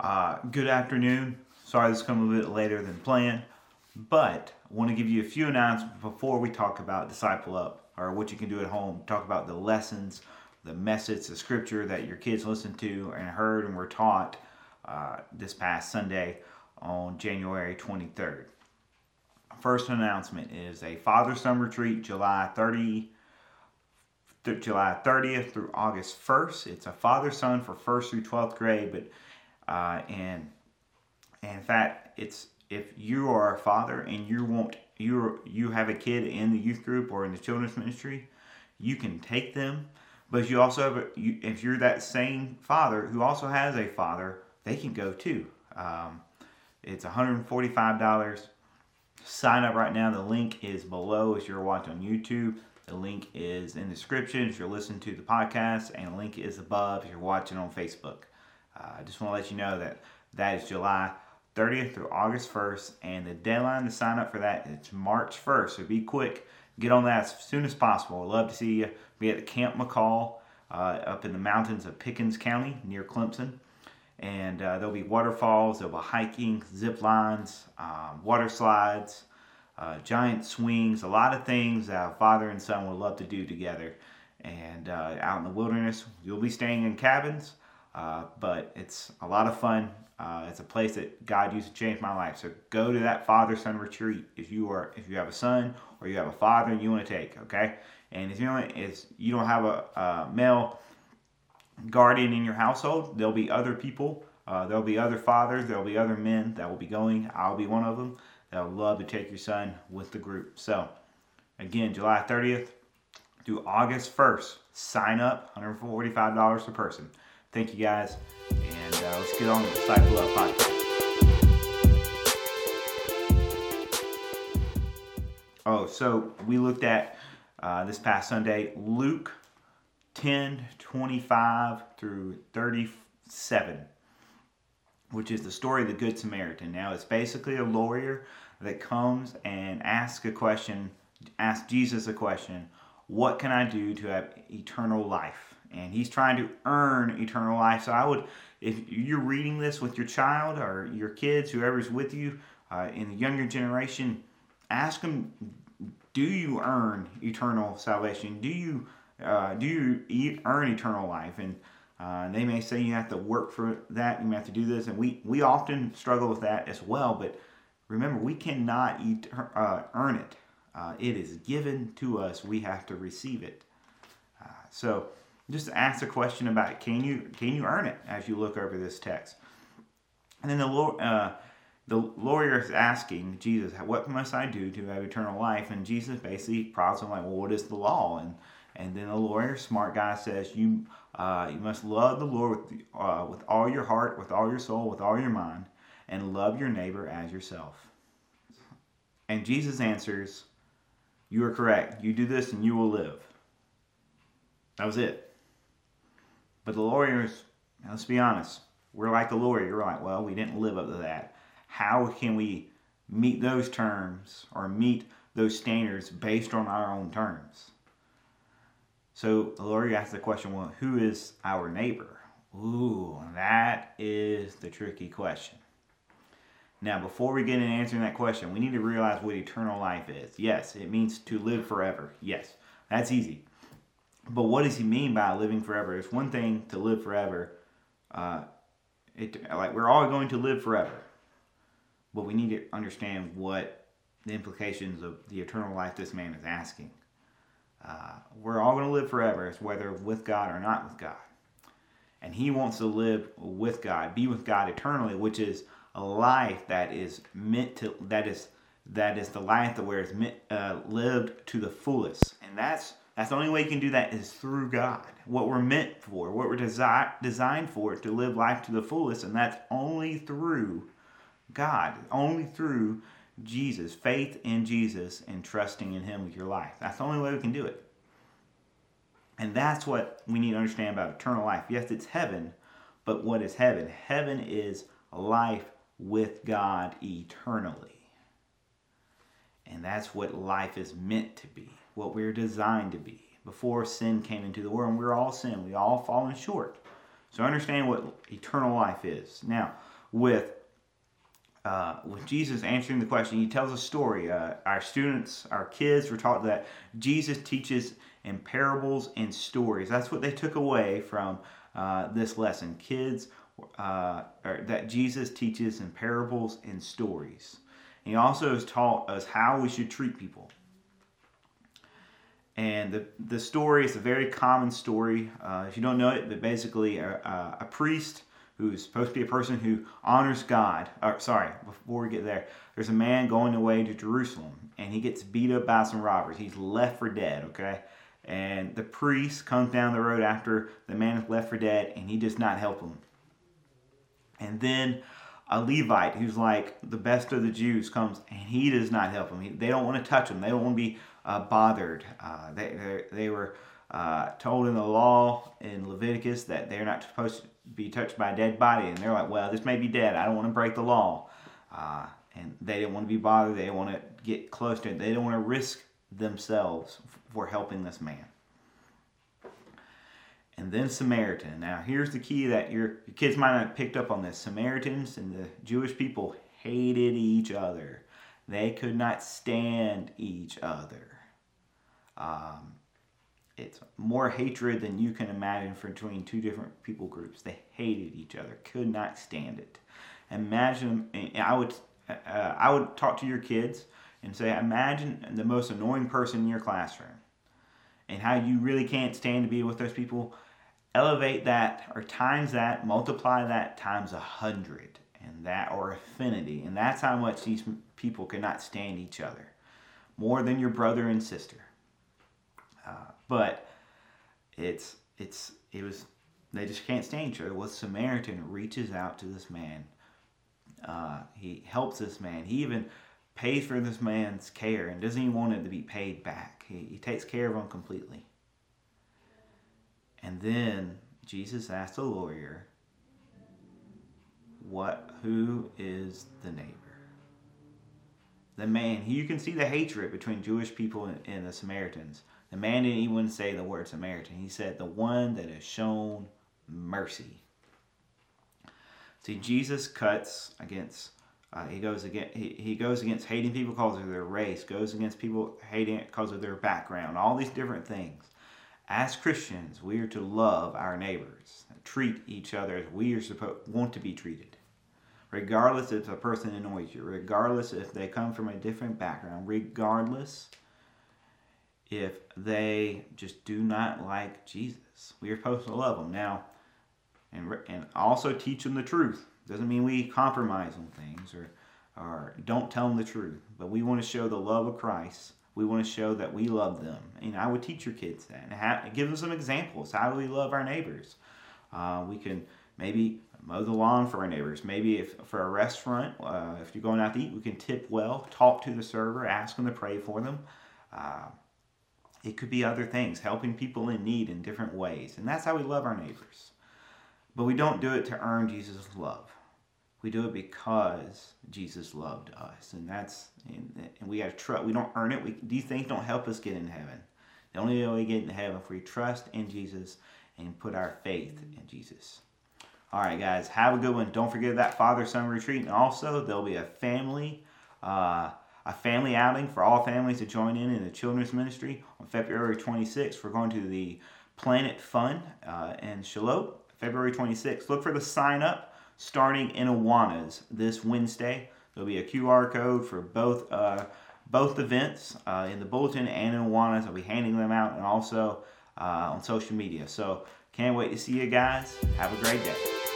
Uh, good afternoon. Sorry this is coming a bit later than planned, but I want to give you a few announcements before we talk about Disciple Up or what you can do at home. Talk about the lessons, the message, the scripture that your kids listened to and heard and were taught uh, this past Sunday on January 23rd. First announcement is a Father Son Retreat July 30 July 30th through August 1st. It's a father son for first through 12th grade, but uh, and, and in fact, it's if you are a father and you want you you have a kid in the youth group or in the children's ministry, you can take them. But you also have a, you, if you're that same father who also has a father, they can go too. Um, it's $145. Sign up right now. The link is below if you're watching on YouTube. The link is in the description if you're listening to the podcast, and the link is above if you're watching on Facebook. Uh, I just want to let you know that that is July 30th through August 1st, and the deadline to sign up for that is March 1st. So be quick, get on that as soon as possible. I'd love to see you be at Camp McCall uh, up in the mountains of Pickens County near Clemson. And uh, there'll be waterfalls, there'll be hiking, zip lines, um, water slides, uh, giant swings, a lot of things that father and son would love to do together. And uh, out in the wilderness, you'll be staying in cabins, uh, but it's a lot of fun. Uh, it's a place that God used to change my life. So go to that father son retreat if you are if you have a son or you have a father and you want to take. Okay, and if you don't if you don't have a, a male guardian in your household, there'll be other people. Uh, there'll be other fathers. There'll be other men that will be going. I'll be one of them would love to take your son with the group. So, again, July 30th through August 1st, sign up, $145 per person. Thank you guys, and uh, let's get on with the Disciple Up podcast. Oh, so we looked at uh, this past Sunday Luke 10 25 through 37 which is the story of the Good Samaritan. Now, it's basically a lawyer that comes and asks a question, asks Jesus a question What can I do to have eternal life? And he's trying to earn eternal life. So, I would, if you're reading this with your child or your kids, whoever's with you uh, in the younger generation, ask them Do you earn eternal salvation? Do you, uh, do you earn eternal life? And uh, they may say you have to work for that, you have to do this, and we, we often struggle with that as well. But remember, we cannot eat, uh, earn it. Uh, it is given to us. We have to receive it. Uh, so just ask a question about. Can you can you earn it as you look over this text? And then the uh, the lawyer is asking Jesus, "What must I do to have eternal life?" And Jesus basically prods him like, "Well, what is the law?" And and then the lawyer, smart guy, says, "You uh, you must love the Lord with, uh, with all your heart, with all your soul, with all your mind, and love your neighbor as yourself. And Jesus answers, You are correct. You do this and you will live. That was it. But the lawyers, let's be honest, we're like the lawyer. You're like, well, we didn't live up to that. How can we meet those terms or meet those standards based on our own terms? So the lawyer asks the question, well, who is our neighbor? Ooh, that is the tricky question. Now, before we get into answering that question, we need to realize what eternal life is. Yes, it means to live forever. Yes, that's easy. But what does he mean by living forever? It's one thing to live forever. Uh, it, like we're all going to live forever, but we need to understand what the implications of the eternal life this man is asking. Uh, we're all going to live forever, whether with God or not with God. And He wants to live with God, be with God eternally, which is a life that is meant to that is that is the life that where it's meant, uh, lived to the fullest, and that's that's the only way you can do that is through God. What we're meant for, what we're desi- designed for, to live life to the fullest, and that's only through God, only through Jesus, faith in Jesus, and trusting in Him with your life. That's the only way we can do it. And that's what we need to understand about eternal life. Yes, it's heaven, but what is heaven? Heaven is life with God eternally. And that's what life is meant to be, what we're designed to be. Before sin came into the world, and we're all sin, we all fallen short. So understand what eternal life is. Now, with uh, with Jesus answering the question, he tells a story. Uh, our students, our kids were taught that Jesus teaches in parables and stories. That's what they took away from uh, this lesson. Kids, uh, that Jesus teaches in parables and stories. he also has taught us how we should treat people. And the, the story is a very common story. Uh, if you don't know it, but basically, a, a priest who's supposed to be a person who honors God. Or, sorry, before we get there, there's a man going away to Jerusalem, and he gets beat up by some robbers. He's left for dead, okay? And the priest comes down the road after the man is left for dead, and he does not help him. And then a Levite who's like the best of the Jews comes, and he does not help him. They don't want to touch him. They don't want to be uh, bothered. Uh, they, they were uh, told in the law in Leviticus that they're not supposed to be touched by a dead body, and they're like, well, this may be dead. I don't want to break the law. Uh, and they didn't want to be bothered. They didn't want to get close to it. They didn't want to risk themselves for helping this man. And then Samaritan. Now, here's the key that your, your kids might not have picked up on this. Samaritans and the Jewish people hated each other. They could not stand each other. Um, it's more hatred than you can imagine between two different people groups. They hated each other, could not stand it. Imagine, I would, uh, I would talk to your kids and say, imagine the most annoying person in your classroom, and how you really can't stand to be with those people. Elevate that or times that, multiply that times a hundred, and that or affinity, and that's how much these people cannot stand each other, more than your brother and sister. Uh, but it's it's it was they just can't stand each other. Well, Samaritan reaches out to this man. Uh, he helps this man. He even pays for this man's care and doesn't even want it to be paid back. He, he takes care of him completely. And then Jesus asked the lawyer, "What? Who is the neighbor?" The man. You can see the hatred between Jewish people and, and the Samaritans. The man didn't even say the word Samaritan. He said, the one that has shown mercy. See, Jesus cuts against, uh, he, goes against he, he goes against hating people because of their race, goes against people hating because of their background, all these different things. As Christians, we are to love our neighbors, treat each other as we are supposed want to be treated. Regardless if a person annoys you, regardless if they come from a different background, regardless if they just do not like Jesus. We are supposed to love them now, and and also teach them the truth. Doesn't mean we compromise on things or or don't tell them the truth, but we want to show the love of Christ. We want to show that we love them. And I would teach your kids that and have, give them some examples. How do we love our neighbors? Uh, we can maybe mow the lawn for our neighbors. Maybe if for a restaurant, uh, if you're going out to eat, we can tip well, talk to the server, ask them to pray for them. Uh, it could be other things, helping people in need in different ways. And that's how we love our neighbors. But we don't do it to earn Jesus' love. We do it because Jesus loved us. And that's, and, we got to trust. We don't earn it. We, these things don't help us get in heaven. The only way we get into heaven if we trust in Jesus and put our faith in Jesus. All right, guys, have a good one. Don't forget that Father Son retreat. And also, there'll be a family. Uh, a family outing for all families to join in in the children's ministry on February 26th. We're going to the Planet Fun uh, in Shallotte, February 26th. Look for the sign up starting in Awanas this Wednesday. There'll be a QR code for both uh, both events uh, in the bulletin and in Awanas. I'll be handing them out and also uh, on social media. So can't wait to see you guys. Have a great day.